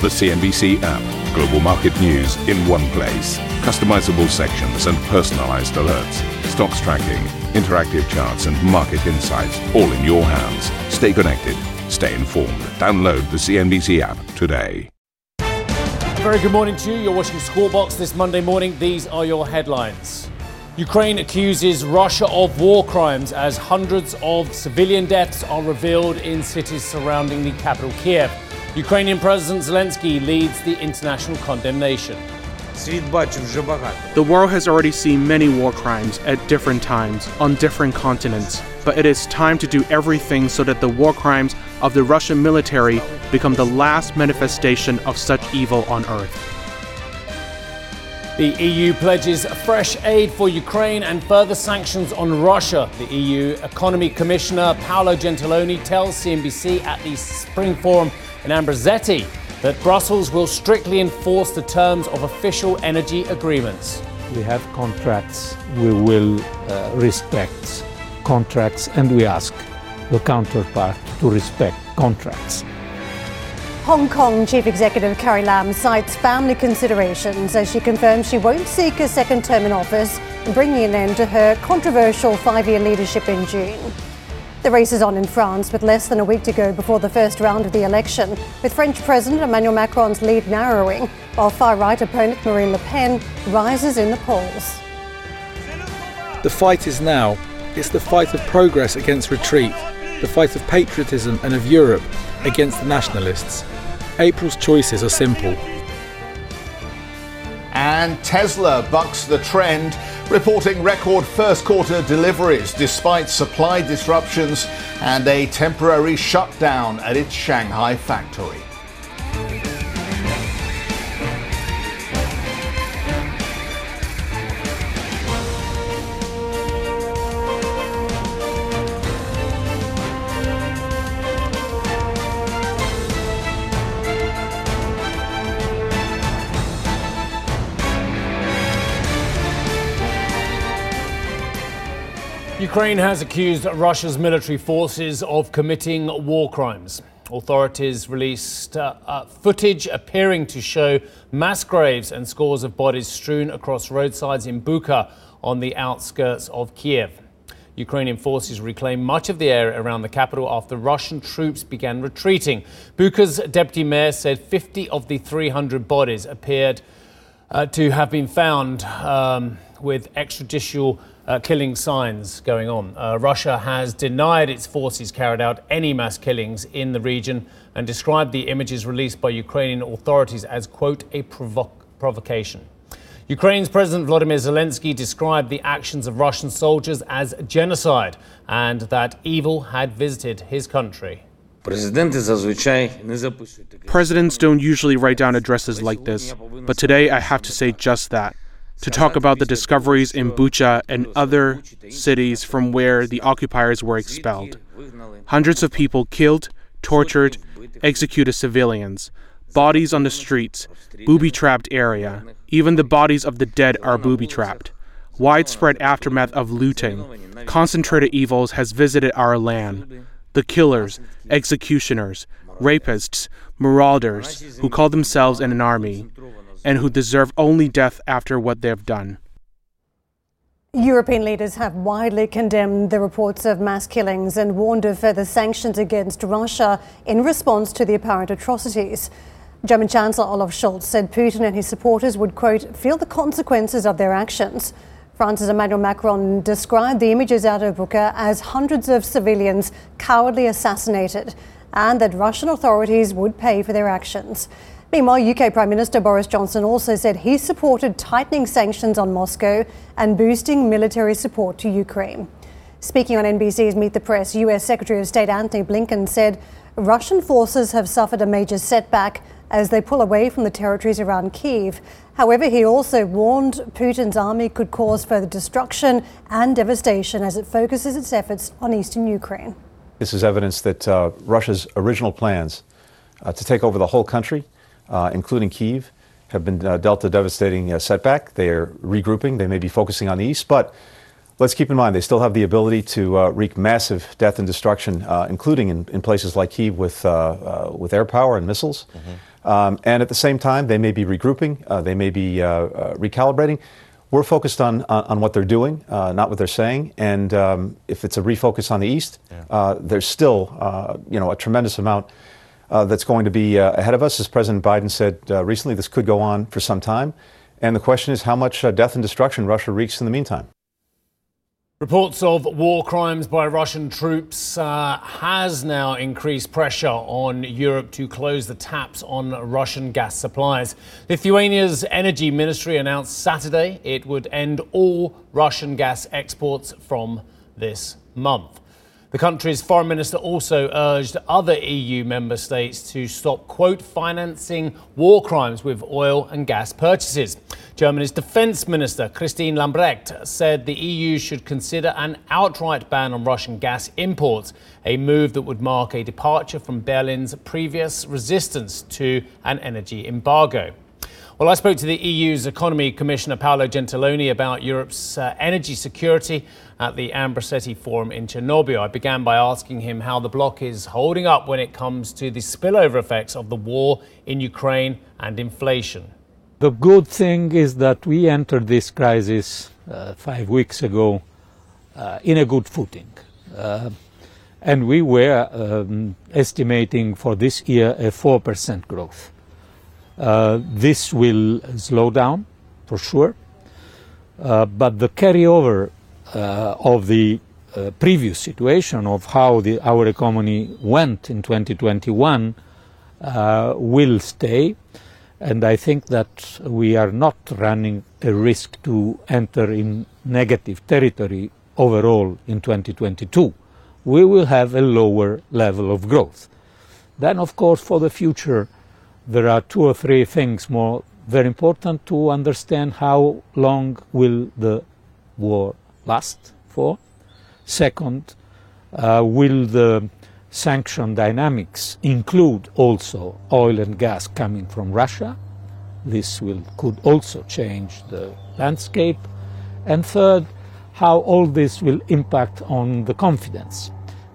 The CNBC app. Global market news in one place. Customizable sections and personalized alerts. Stocks tracking, interactive charts, and market insights all in your hands. Stay connected. Stay informed. Download the CNBC app today. Very good morning to you. You're watching Squawk Box this Monday morning. These are your headlines. Ukraine accuses Russia of war crimes as hundreds of civilian deaths are revealed in cities surrounding the capital, Kiev. Ukrainian President Zelensky leads the international condemnation. The world has already seen many war crimes at different times on different continents, but it is time to do everything so that the war crimes of the Russian military become the last manifestation of such evil on earth. The EU pledges fresh aid for Ukraine and further sanctions on Russia. The EU Economy Commissioner Paolo Gentiloni tells CNBC at the Spring Forum in Ambrosetti that Brussels will strictly enforce the terms of official energy agreements. We have contracts, we will uh, respect contracts, and we ask the counterpart to respect contracts. Hong Kong Chief Executive Carrie Lam cites family considerations as she confirms she won't seek a second term in office, bringing an end to her controversial five year leadership in June. The race is on in France with less than a week to go before the first round of the election, with French President Emmanuel Macron's lead narrowing, while far right opponent Marine Le Pen rises in the polls. The fight is now. It's the fight of progress against retreat, the fight of patriotism and of Europe against the nationalists. April's choices are simple. And Tesla bucks the trend, reporting record first quarter deliveries despite supply disruptions and a temporary shutdown at its Shanghai factory. Ukraine has accused Russia's military forces of committing war crimes. Authorities released uh, uh, footage appearing to show mass graves and scores of bodies strewn across roadsides in Bucha on the outskirts of Kiev. Ukrainian forces reclaimed much of the area around the capital after Russian troops began retreating. Bucha's deputy mayor said 50 of the 300 bodies appeared uh, to have been found um, with extrajudicial uh, killing signs going on. Uh, Russia has denied its forces carried out any mass killings in the region and described the images released by Ukrainian authorities as, quote, a provo- provocation. Ukraine's President Vladimir Zelensky described the actions of Russian soldiers as genocide and that evil had visited his country. Presidents don't usually write down addresses like this, but today I have to say just that to talk about the discoveries in Bucha and other cities from where the occupiers were expelled. Hundreds of people killed, tortured, executed civilians, bodies on the streets, booby trapped area. Even the bodies of the dead are booby trapped. Widespread aftermath of looting, concentrated evils has visited our land. The killers, executioners, rapists, marauders who call themselves an army, and who deserve only death after what they have done. European leaders have widely condemned the reports of mass killings and warned of further sanctions against Russia in response to the apparent atrocities. German Chancellor Olaf Scholz said Putin and his supporters would, quote, feel the consequences of their actions. France's Emmanuel Macron described the images out of Bucha as hundreds of civilians cowardly assassinated and that Russian authorities would pay for their actions. Meanwhile, UK Prime Minister Boris Johnson also said he supported tightening sanctions on Moscow and boosting military support to Ukraine. Speaking on NBC's Meet the Press, US Secretary of State Antony Blinken said Russian forces have suffered a major setback as they pull away from the territories around Kiev. However, he also warned Putin's army could cause further destruction and devastation as it focuses its efforts on eastern Ukraine. This is evidence that uh, Russia's original plans uh, to take over the whole country uh, including Kiev, have been uh, dealt a devastating uh, setback. They are regrouping. They may be focusing on the east, but let's keep in mind they still have the ability to uh, wreak massive death and destruction, uh, including in, in, places like Kiev with, uh, with air power and missiles. Mm-hmm. Um, and at the same time, they may be regrouping, uh, they may be uh, uh, recalibrating. We're focused on, on, on what they're doing, uh, not what they're saying. And um, if it's a refocus on the East, yeah. Uh, there's still you know, a tremendous amount that's going to be ahead of us. As President Biden said recently, this could go on for some time. And the question is how much death and destruction Russia wreaks in the meantime. Reports of war crimes by Russian troops uh, has now increased pressure on Europe to close the taps on Russian gas supplies. Lithuania's energy ministry announced Saturday it would end all Russian gas exports from this month. The country's foreign minister also urged other EU member states to stop, quote, financing war crimes with oil and gas purchases. Germany's defense minister, Christine Lambrecht, said the EU should consider an outright ban on Russian gas imports, a move that would mark a departure from Berlin's previous resistance to an energy embargo. Well, I spoke to the EU's Economy Commissioner Paolo Gentiloni about Europe's uh, energy security at the Ambrosetti Forum in Cernobbio. I began by asking him how the bloc is holding up when it comes to the spillover effects of the war in Ukraine and inflation. The good thing is that we entered this crisis uh, five weeks ago uh, in a good footing. Uh, and we were um, estimating for this year a 4% growth. Uh, this will slow down for sure, uh, but the carryover uh, of the previous situation of how the, our economy went in 2021 uh, will stay, and I think that we are not running a risk to enter in negative territory overall in 2022. We will have a lower level of growth. Then, of course, for the future, there are two or three things more very important to understand how long will the war last for. Second, uh, will the sanction dynamics include also oil and gas coming from Russia? This will, could also change the landscape. And third, how all this will impact on the confidence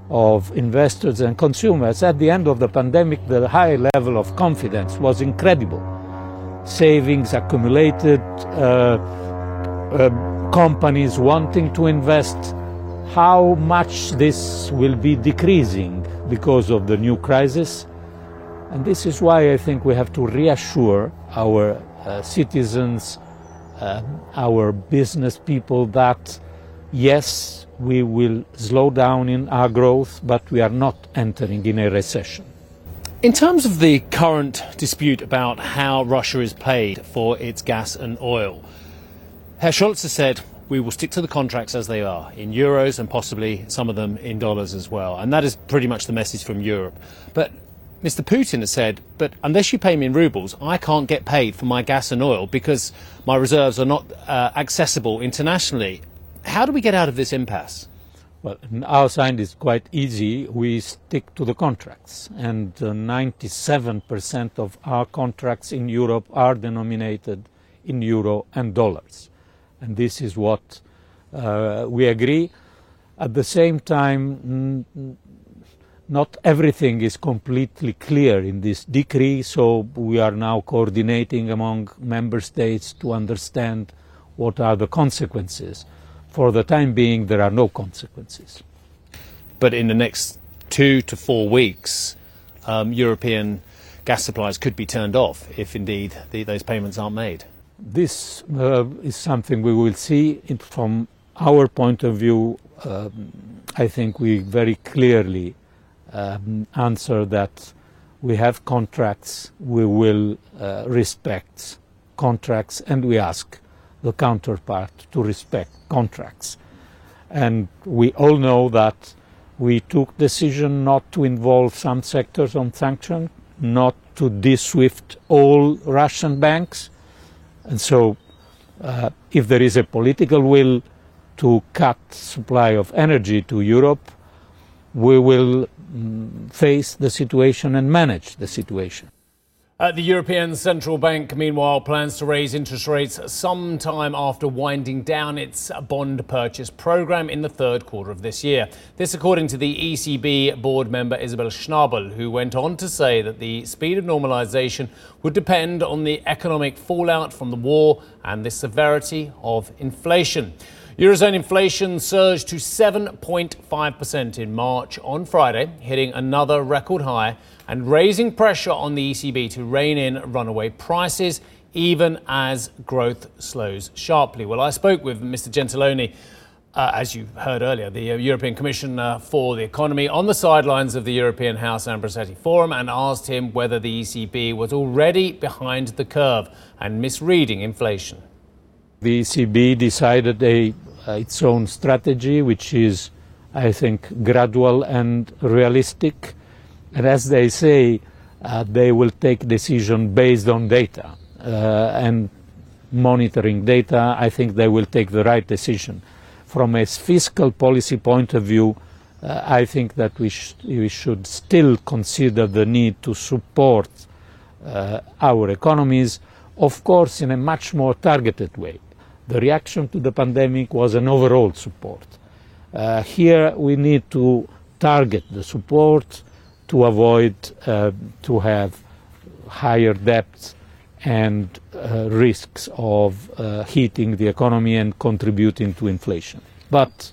of investors and consumers. At the end of the pandemic, the high level of confidence was incredible. Savings accumulated, uh, uh, companies wanting to invest. How much this will be decreasing because of the new crisis. And this is why I think we have to reassure our uh, citizens, uh, our business people that yes, we will slow down in our growth, but we are not entering in a recession. In terms of the current dispute about how Russia is paid for its gas and oil, Herr Scholz has said we will stick to the contracts as they are, in euros and possibly some of them in dollars as well. And that is pretty much the message from Europe. But Mr. Putin has said, but unless you pay me in rubles, I can't get paid for my gas and oil because my reserves are not uh, accessible internationally. How do we get out of this impasse? Well, our side is quite easy. We stick to the contracts, and uh, 97% of our contracts in Europe are denominated in euro and dollars. And this is what uh, we agree. At the same time, not everything is completely clear in this decree, so we are now coordinating among member states to understand what are the consequences for the time being, there are no consequences. But in the next two to four weeks, um, European gas supplies could be turned off if indeed the, those payments aren't made. This uh, is something we will see from our point of view. Um, I think we very clearly um, answer that we have contracts, we will uh, respect contracts, and we ask the counterpart to respect contracts. And we all know that we took decision not to involve some sectors on sanction, not to de-SWIFT all Russian banks. And so uh, if there is a political will to cut supply of energy to Europe, we will mm, face the situation and manage the situation. Uh, the European Central Bank, meanwhile, plans to raise interest rates sometime after winding down its bond purchase program in the third quarter of this year. This, according to the ECB board member Isabel Schnabel, who went on to say that the speed of normalisation would depend on the economic fallout from the war and the severity of inflation. Eurozone inflation surged to 7.5% in March on Friday, hitting another record high and raising pressure on the ECB to rein in runaway prices even as growth slows sharply. Well, I spoke with Mr. Gentiloni, uh, as you heard earlier, the uh, European Commissioner for the Economy, on the sidelines of the European House Ambrosetti Forum and asked him whether the ECB was already behind the curve and misreading inflation. The ECB decided a, uh, its own strategy, which is, I think, gradual and realistic. And as they say, uh, they will take decision based on data uh, and monitoring data. I think they will take the right decision. From a fiscal policy point of view, uh, I think that we, sh we, should still consider the need to support uh, our economies, of course, in a much more targeted way the reaction to the pandemic was an overall support. Uh, here we need to target the support to avoid uh, to have higher debts and uh, risks of uh, heating the economy and contributing to inflation. But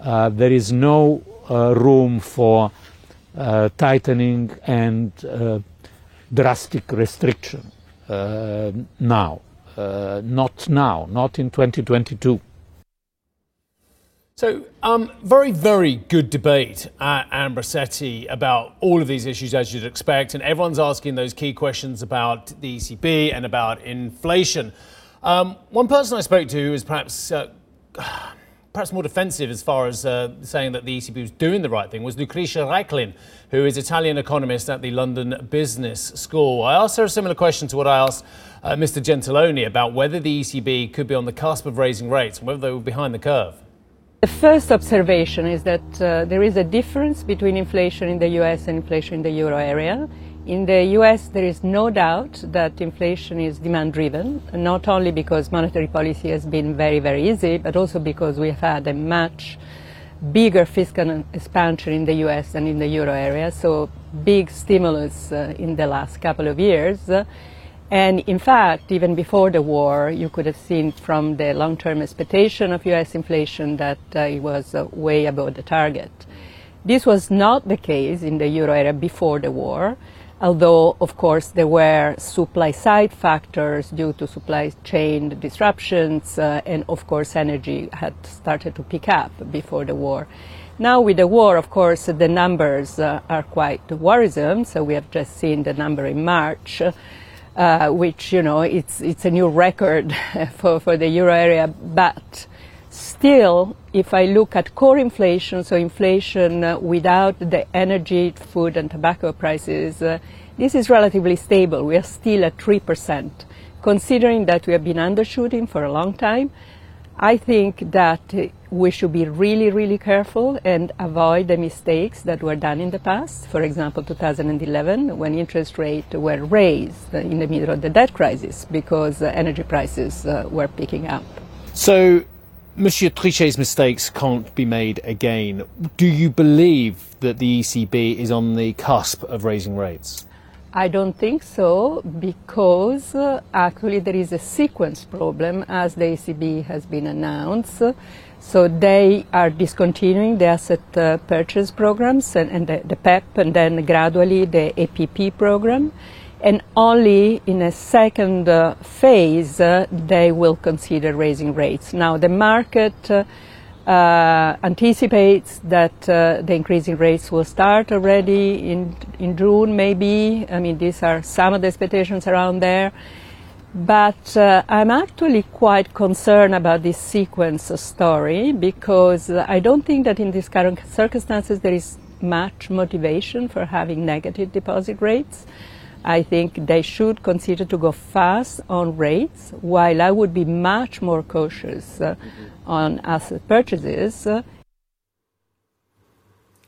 uh, there is no uh, room for tightening and drastic restriction now uh, not now, not in 2022. So, um, very, very good debate at Ambrosetti about all of these issues, as you'd expect, and everyone's asking those key questions about the ECB and about inflation. Um, one person I spoke to who was perhaps uh, perhaps more defensive as far as uh, saying that the ECB was doing the right thing was Lucrezia Reichlin, who is Italian economist at the London Business School. I asked her a similar question to what I asked uh, Mr. Gentiloni about whether the ECB could be on the cusp of raising rates and whether they were behind the curve. The first observation is that uh, there is a difference between inflation in the US and inflation in the euro area. In the US, there is no doubt that inflation is demand driven, not only because monetary policy has been very, very easy, but also because we have had a much bigger fiscal expansion in the US than in the euro area, so big stimulus uh, in the last couple of years. And in fact, even before the war, you could have seen from the long-term expectation of U.S. inflation that uh, it was uh, way above the target. This was not the case in the euro area before the war, although, of course, there were supply-side factors due to supply chain disruptions, uh, and of course, energy had started to pick up before the war. Now, with the war, of course, the numbers uh, are quite worrisome. So we have just seen the number in March uh, which you know it's it's a new record for, for the euro area. But still, if I look at core inflation, so inflation uh, without the energy, food, and tobacco prices, uh, this is relatively stable. We are still at three percent, considering that we have been undershooting for a long time. I think that we should be really, really careful and avoid the mistakes that were done in the past. For example, 2011, when interest rates were raised in the middle of the debt crisis because energy prices uh, were picking up. So, Monsieur Trichet's mistakes can't be made again. Do you believe that the ECB is on the cusp of raising rates? I don't think so because uh, actually there is a sequence problem as the ECB has been announced. So they are discontinuing the asset uh, purchase programs and, and the, the, PEP and then gradually the APP program. And only in a second uh, phase uh, they will consider raising rates. Now the market uh, uh, anticipates that uh, the increasing rates will start already in, in June, maybe. I mean, these are some of the expectations around there. But uh, I'm actually quite concerned about this sequence story because I don't think that in these current circumstances there is much motivation for having negative deposit rates. I think they should consider to go fast on rates, while I would be much more cautious uh, mm-hmm on asset purchases.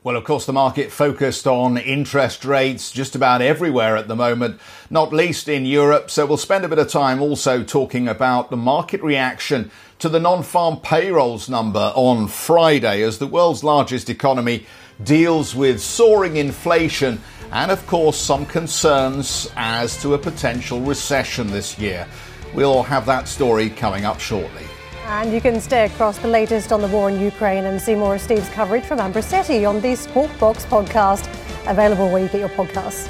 Well, of course, the market focused on interest rates just about everywhere at the moment, not least in Europe. So we'll spend a bit of time also talking about the market reaction to the non-farm payrolls number on Friday as the world's largest economy deals with soaring inflation and, of course, some concerns as to a potential recession this year. We'll have that story coming up shortly. And you can stay across the latest on the war in Ukraine and see more of Steve's coverage from Ambrosetti on the Squawk Box podcast, available where you get your podcasts.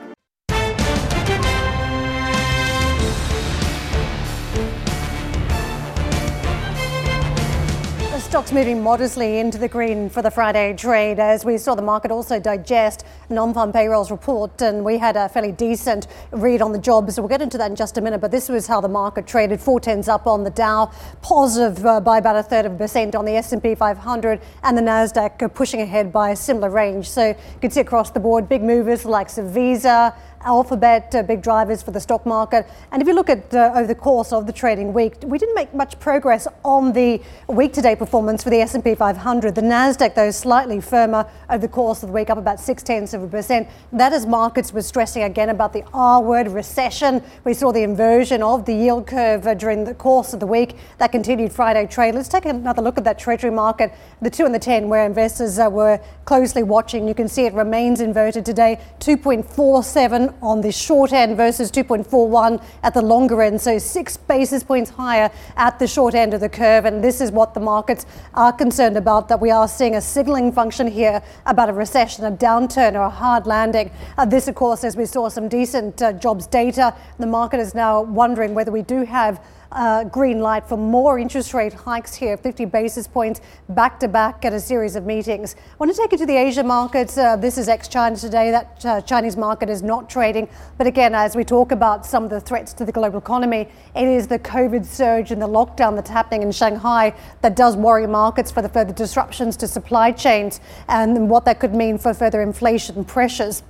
Stocks moving modestly into the green for the Friday trade as we saw the market also digest non-farm payrolls report and we had a fairly decent read on the jobs. So We'll get into that in just a minute, but this was how the market traded. Four tens up on the Dow, positive uh, by about a third of a percent on the S&P 500 and the Nasdaq pushing ahead by a similar range. So you can see across the board big movers like Visa, Alphabet, uh, big drivers for the stock market. And if you look at uh, over the course of the trading week, we didn't make much progress on the week-to-date performance for the S&P 500. The Nasdaq, though, slightly firmer over the course of the week, up about six tenths of a percent. That as markets were stressing again about the R-word recession. We saw the inversion of the yield curve uh, during the course of the week. That continued Friday trade. Let's take another look at that Treasury market, the two and the ten, where investors uh, were closely watching. You can see it remains inverted today, 2.47 on the short end versus 2.41 at the longer end. So six basis points higher at the short end of the curve. And this is what the markets are concerned about that we are seeing a signaling function here about a recession, a downturn, or a hard landing. Uh, this, of course, as we saw some decent uh, jobs data, the market is now wondering whether we do have uh, green light for more interest rate hikes here, 50 basis points back to back at a series of meetings. I want to take you to the Asia markets. Uh, this is ex China today. That uh, Chinese market is not trading. But again, as we talk about some of the threats to the global economy, it is the COVID surge and the lockdown that's happening in Shanghai that does worry markets for the further disruptions to supply chains and what that could mean for further inflation pressures.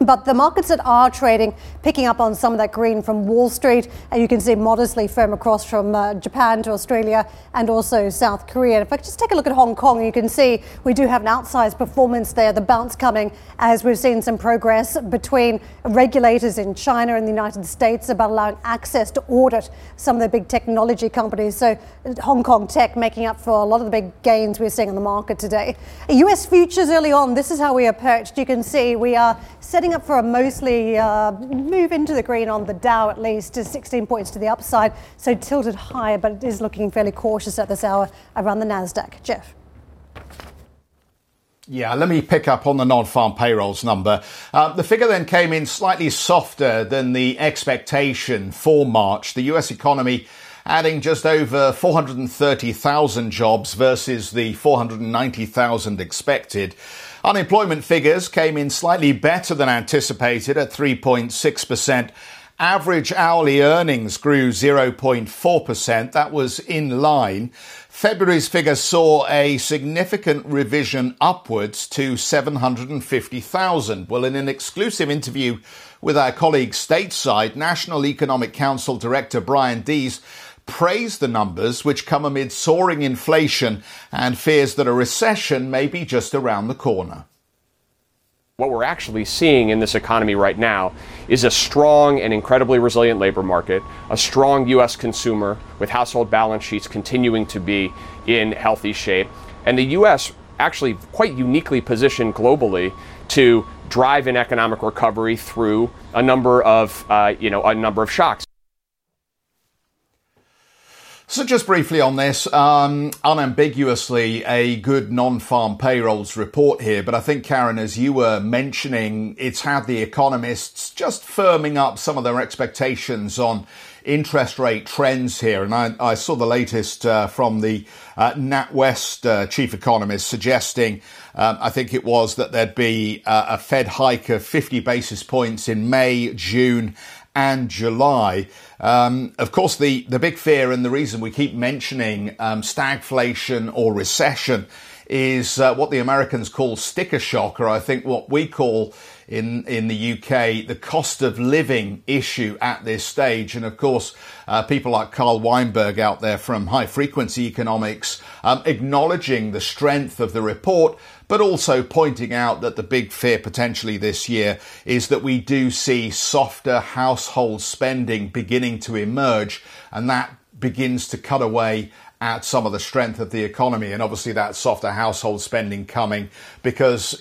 But the markets that are trading, picking up on some of that green from Wall Street, and you can see modestly firm across from uh, Japan to Australia and also South Korea. If I just take a look at Hong Kong, you can see we do have an outsized performance there, the bounce coming as we've seen some progress between regulators in China and the United States about allowing access to audit some of the big technology companies. So Hong Kong tech making up for a lot of the big gains we're seeing in the market today. US futures early on, this is how we are perched. You can see we are setting up for a mostly uh, move into the green on the Dow at least to 16 points to the upside, so tilted higher, but it is looking fairly cautious at this hour around the Nasdaq. Geoff. Yeah, let me pick up on the non-farm payrolls number. Uh, the figure then came in slightly softer than the expectation for March. The US economy adding just over 430,000 jobs versus the 490,000 expected. Unemployment figures came in slightly better than anticipated at 3.6%. Average hourly earnings grew 0.4%. That was in line. February's figure saw a significant revision upwards to 750,000. Well, in an exclusive interview with our colleague stateside, National Economic Council Director Brian Deese praised the numbers, which come amid soaring inflation and fears that a recession may be just around the corner. What we're actually seeing in this economy right now is a strong and incredibly resilient labor market, a strong U.S. consumer with household balance sheets continuing to be in healthy shape, and the U.S. actually quite uniquely positioned globally to drive an economic recovery through a number of, uh, you know, a number of shocks. So, just briefly on this, um, unambiguously a good non farm payrolls report here. But I think, Karen, as you were mentioning, it's had the economists just firming up some of their expectations on interest rate trends here. And I, I saw the latest uh, from the uh, NatWest uh, chief economist suggesting, um, I think it was, that there'd be uh, a Fed hike of 50 basis points in May, June, and July. Um, of course, the, the big fear and the reason we keep mentioning um, stagflation or recession is uh, what the Americans call sticker shock, or I think what we call in in the UK the cost of living issue at this stage. And of course, uh, people like Carl Weinberg out there from High Frequency Economics um, acknowledging the strength of the report, but also pointing out that the big fear potentially this year is that we do see softer household spending beginning to emerge, and that begins to cut away at some of the strength of the economy. And obviously, that softer household spending coming because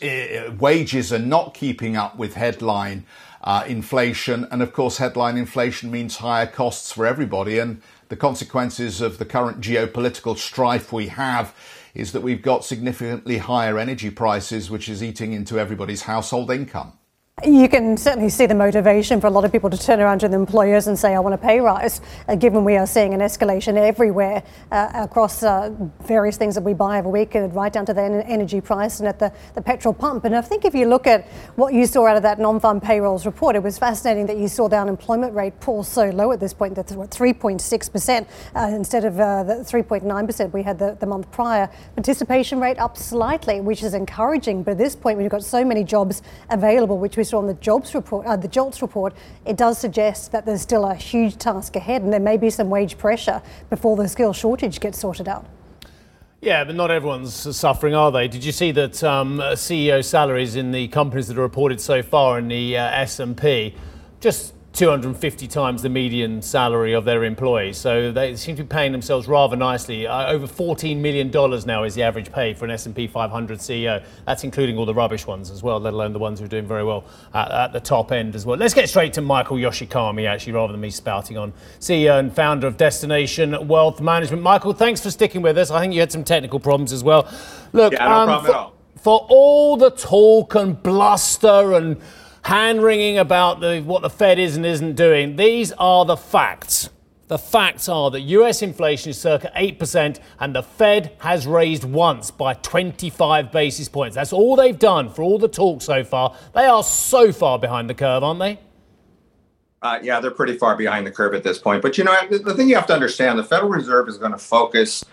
wages are not keeping up with headline uh, inflation. And of course, headline inflation means higher costs for everybody. And the consequences of the current geopolitical strife we have is that we've got significantly higher energy prices, which is eating into everybody's household income. You can certainly see the motivation for a lot of people to turn around to the employers and say, I want a pay rise, uh, given we are seeing an escalation everywhere uh, across uh, various things that we buy every week, and right down to the energy price and at the, the petrol pump. And I think if you look at what you saw out of that non farm payrolls report, it was fascinating that you saw the unemployment rate fall so low at this point, that's 3.6% uh, instead of uh, the 3.9% we had the, the month prior. Participation rate up slightly, which is encouraging. But at this point, you've got so many jobs available, which on the jobs report, uh, the JOLTS report, it does suggest that there's still a huge task ahead, and there may be some wage pressure before the skill shortage gets sorted out. Yeah, but not everyone's suffering, are they? Did you see that um, CEO salaries in the companies that are reported so far in the uh, S&P just 250 times the median salary of their employees. So they seem to be paying themselves rather nicely. Uh, over 14 million dollars now is the average pay for an S&P 500 CEO. That's including all the rubbish ones as well, let alone the ones who are doing very well at, at the top end as well. Let's get straight to Michael Yoshikami actually, rather than me spouting on. CEO and founder of Destination Wealth Management. Michael, thanks for sticking with us. I think you had some technical problems as well. Look, yeah, no um, for. For all the talk and bluster and hand wringing about the, what the Fed is and isn't doing. These are the facts. The facts are that US inflation is circa 8% and the Fed has raised once by 25 basis points. That's all they've done for all the talk so far. They are so far behind the curve, aren't they? Uh, yeah, they're pretty far behind the curve at this point. But you know, the, thing you have to understand the Federal Reserve is going to focus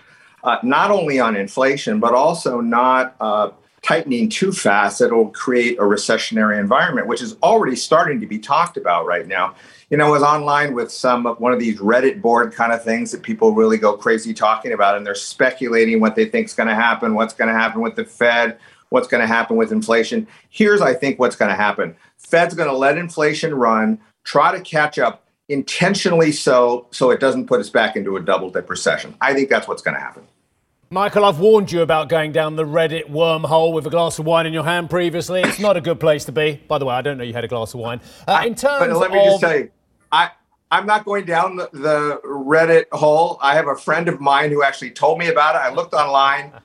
uh, not only on inflation, but also not. Uh, tightening too fast it'll create a recessionary environment, which is already starting to be talked about right now. You know, I was online with some of one of these Reddit board kind of things that people really go crazy talking about, and they're speculating what they think is going to happen, what's going to happen with the Fed, what's going to happen with inflation. Here's, I think, what's going to happen: Fed's going to let inflation run, try to catch up intentionally, so so it doesn't put us back into a double dip recession. I think that's what's going to happen. Michael, I've warned you about going down the Reddit wormhole with a glass of wine in your hand previously. It's not a good place to be. By the way, I don't know you had a glass of wine. Uh, in terms but let me of... just tell you, I, I'm not going down the, the Reddit hole. I have a friend of mine who actually told me about it. I looked online.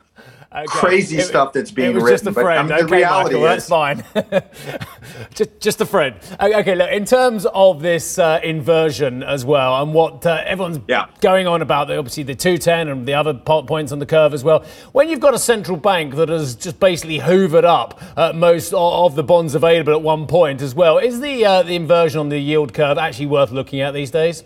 Okay. Crazy it, stuff that's being it was written. Just a friend. But, mean, okay, reality Michael, is, that's fine. just, just a friend. Okay, look. In terms of this uh, inversion as well, and what uh, everyone's yeah. going on about, the, obviously the 210 and the other points on the curve as well. When you've got a central bank that has just basically hoovered up uh, most of the bonds available at one point as well, is the uh, the inversion on the yield curve actually worth looking at these days?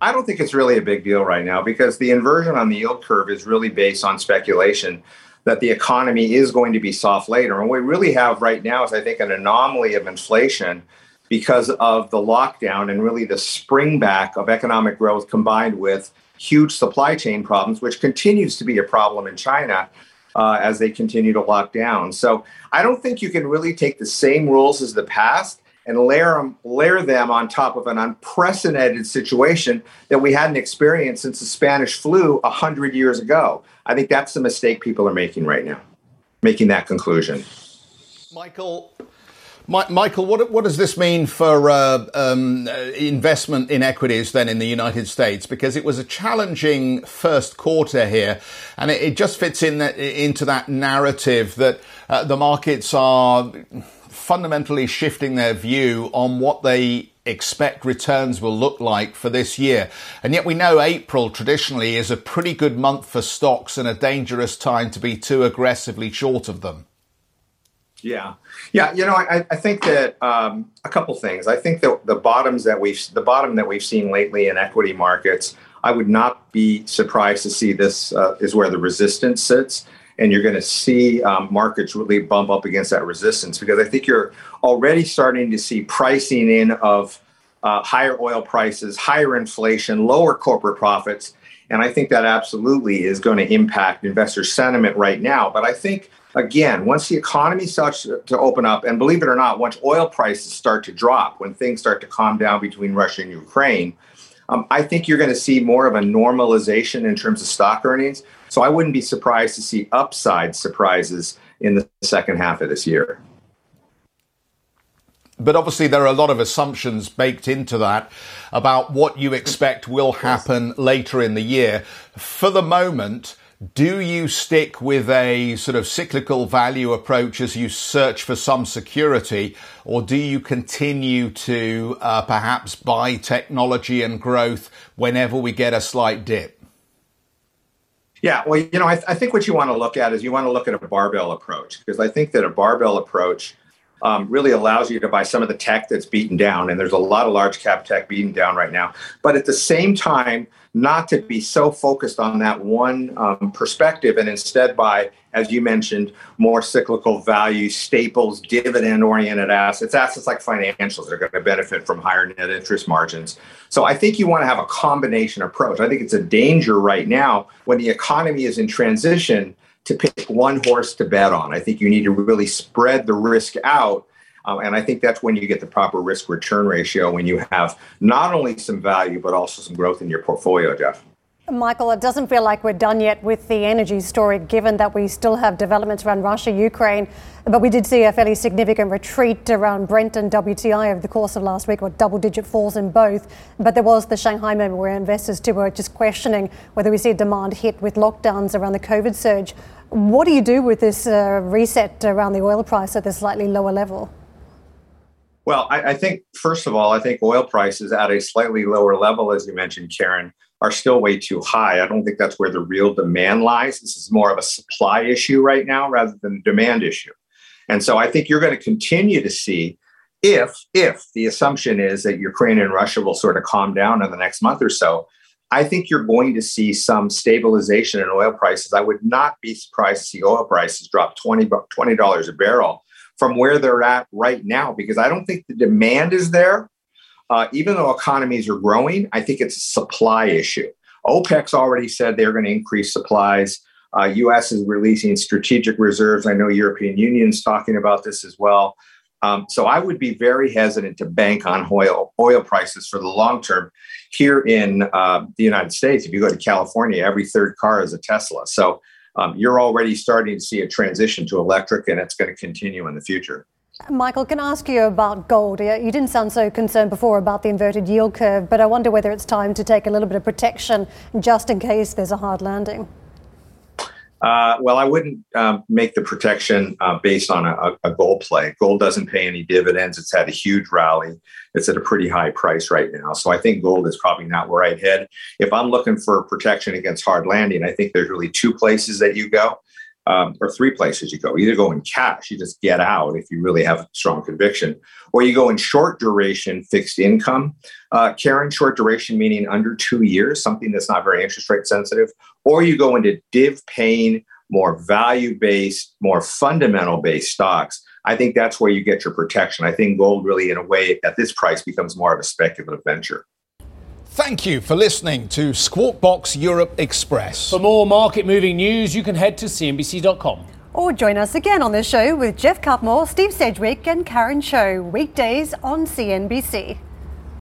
I don't think it's really a big deal right now because the inversion on the yield curve is really based on speculation that the economy is going to be soft later. And what we really have right now is, I think, an anomaly of inflation because of the lockdown and really the spring back of economic growth combined with huge supply chain problems, which continues to be a problem in China. Uh, as they continue to lock down. So I don't think you can really take the same rules as the past and layer them, layer them on top of an unprecedented situation that we hadn't experienced since the Spanish flu 100 years ago. I think that's the mistake people are making right now, making that conclusion. Michael, Michael, what, what does this mean for uh, um, investment in equities then in the United States? Because it was a challenging first quarter here, and it, it just fits in that, into that narrative that uh, the markets are fundamentally shifting their view on what they expect returns will look like for this year. And yet we know April traditionally is a pretty good month for stocks and a dangerous time to be too aggressively short of them. Yeah, yeah. You know, I, I think that um, a couple things. I think that the bottoms that we've the bottom that we've seen lately in equity markets, I would not be surprised to see this uh, is where the resistance sits, and you're going to see um, markets really bump up against that resistance because I think you're already starting to see pricing in of uh, higher oil prices, higher inflation, lower corporate profits, and I think that absolutely is going to impact investor sentiment right now. But I think again, once the economy starts to open up, and believe it or not, once oil prices start to drop, when things start to calm down between Russia and Ukraine, um, I think you're going to see more of a normalization in terms of stock earnings. So I wouldn't be surprised to see upside surprises in the second half of this year. But obviously, there are a lot of assumptions baked into that about what you expect will happen later in the year. For the moment, do you stick with a sort of cyclical value approach as you search for some security, or do you continue to uh, perhaps buy technology and growth whenever we get a slight dip? Yeah, well, you know, I, th- I think what you want to look at is you want to look at a barbell approach because I think that a barbell approach um, really allows you to buy some of the tech that's beaten down, and there's a lot of large cap tech beaten down right now. But at the same time, not to be so focused on that one um, perspective and instead by, as you mentioned, more cyclical value, staples, dividend oriented assets, assets like financials are going to benefit from higher net interest margins. So I think you want to have a combination approach. I think it's a danger right now when the economy is in transition to pick one horse to bet on. I think you need to really spread the risk out um, and I think that's when you get the proper risk return ratio when you have not only some value, but also some growth in your portfolio, Geoff. Michael, it doesn't feel like we're done yet with the energy story, given that we still have developments around Russia, Ukraine. But we did see a fairly significant retreat around Brent and WTI over the course of last week, or double digit falls in both. But there was the Shanghai moment where investors too were just questioning whether we see a demand hit with lockdowns around the COVID surge. What do you do with this uh, reset around the oil price at this slightly lower level? Well, I, I, think, first of all, I think oil prices at a slightly lower level, as you mentioned, Karen, are still way too high. I don't think that's where the real demand lies. This is more of a supply issue right now rather than a demand issue. And so I think you're going to continue to see if if the assumption is that Ukraine and Russia will sort of calm down in the next month or so, I think you're going to see some stabilization in oil prices. I would not be surprised to see oil prices drop 20 $20 a barrel from where they're at right now because I don't think the demand is there. Uh, even though economies are growing, I think it's a supply issue. OPEC's already said they're going to increase supplies. Uh, U.S. is releasing strategic reserves. I know European Union's talking about this as well. Um, so I would be very hesitant to bank on oil oil prices for the long term. Here in uh, the United States, if you go to California, every third car is a Tesla. So um, you're already starting to see a transition to electric, and it's going to continue in the future. Michael, can I ask you about gold? You didn't sound so concerned before about the inverted yield curve, but I wonder whether it's time to take a little bit of protection just in case there's a hard landing. Uh, well, I wouldn't um, make the protection uh, based on a, a, gold play. Gold doesn't pay any dividends. It's had a huge rally. It's at a pretty high price right now. So I think gold is probably not where I'd head. If I'm looking for protection against hard landing, I think there's really two places that you go um, or three places you go. Either go in cash, you just get out if you really have strong conviction, or you go in short duration fixed income. Uh, Karen, short duration meaning under two years, something that's not very interest rate sensitive, or you go into div paying, more value based, more fundamental based stocks. I think that's where you get your protection. I think gold really, in a way, at this price becomes more of a speculative venture. Thank you for listening to Squawk Box Europe Express. For more market moving news, you can head to CNBC.com. Or join us again on the show with Geoff Cutmore, Steve Sedgwick, and Karen Tso, weekdays on CNBC.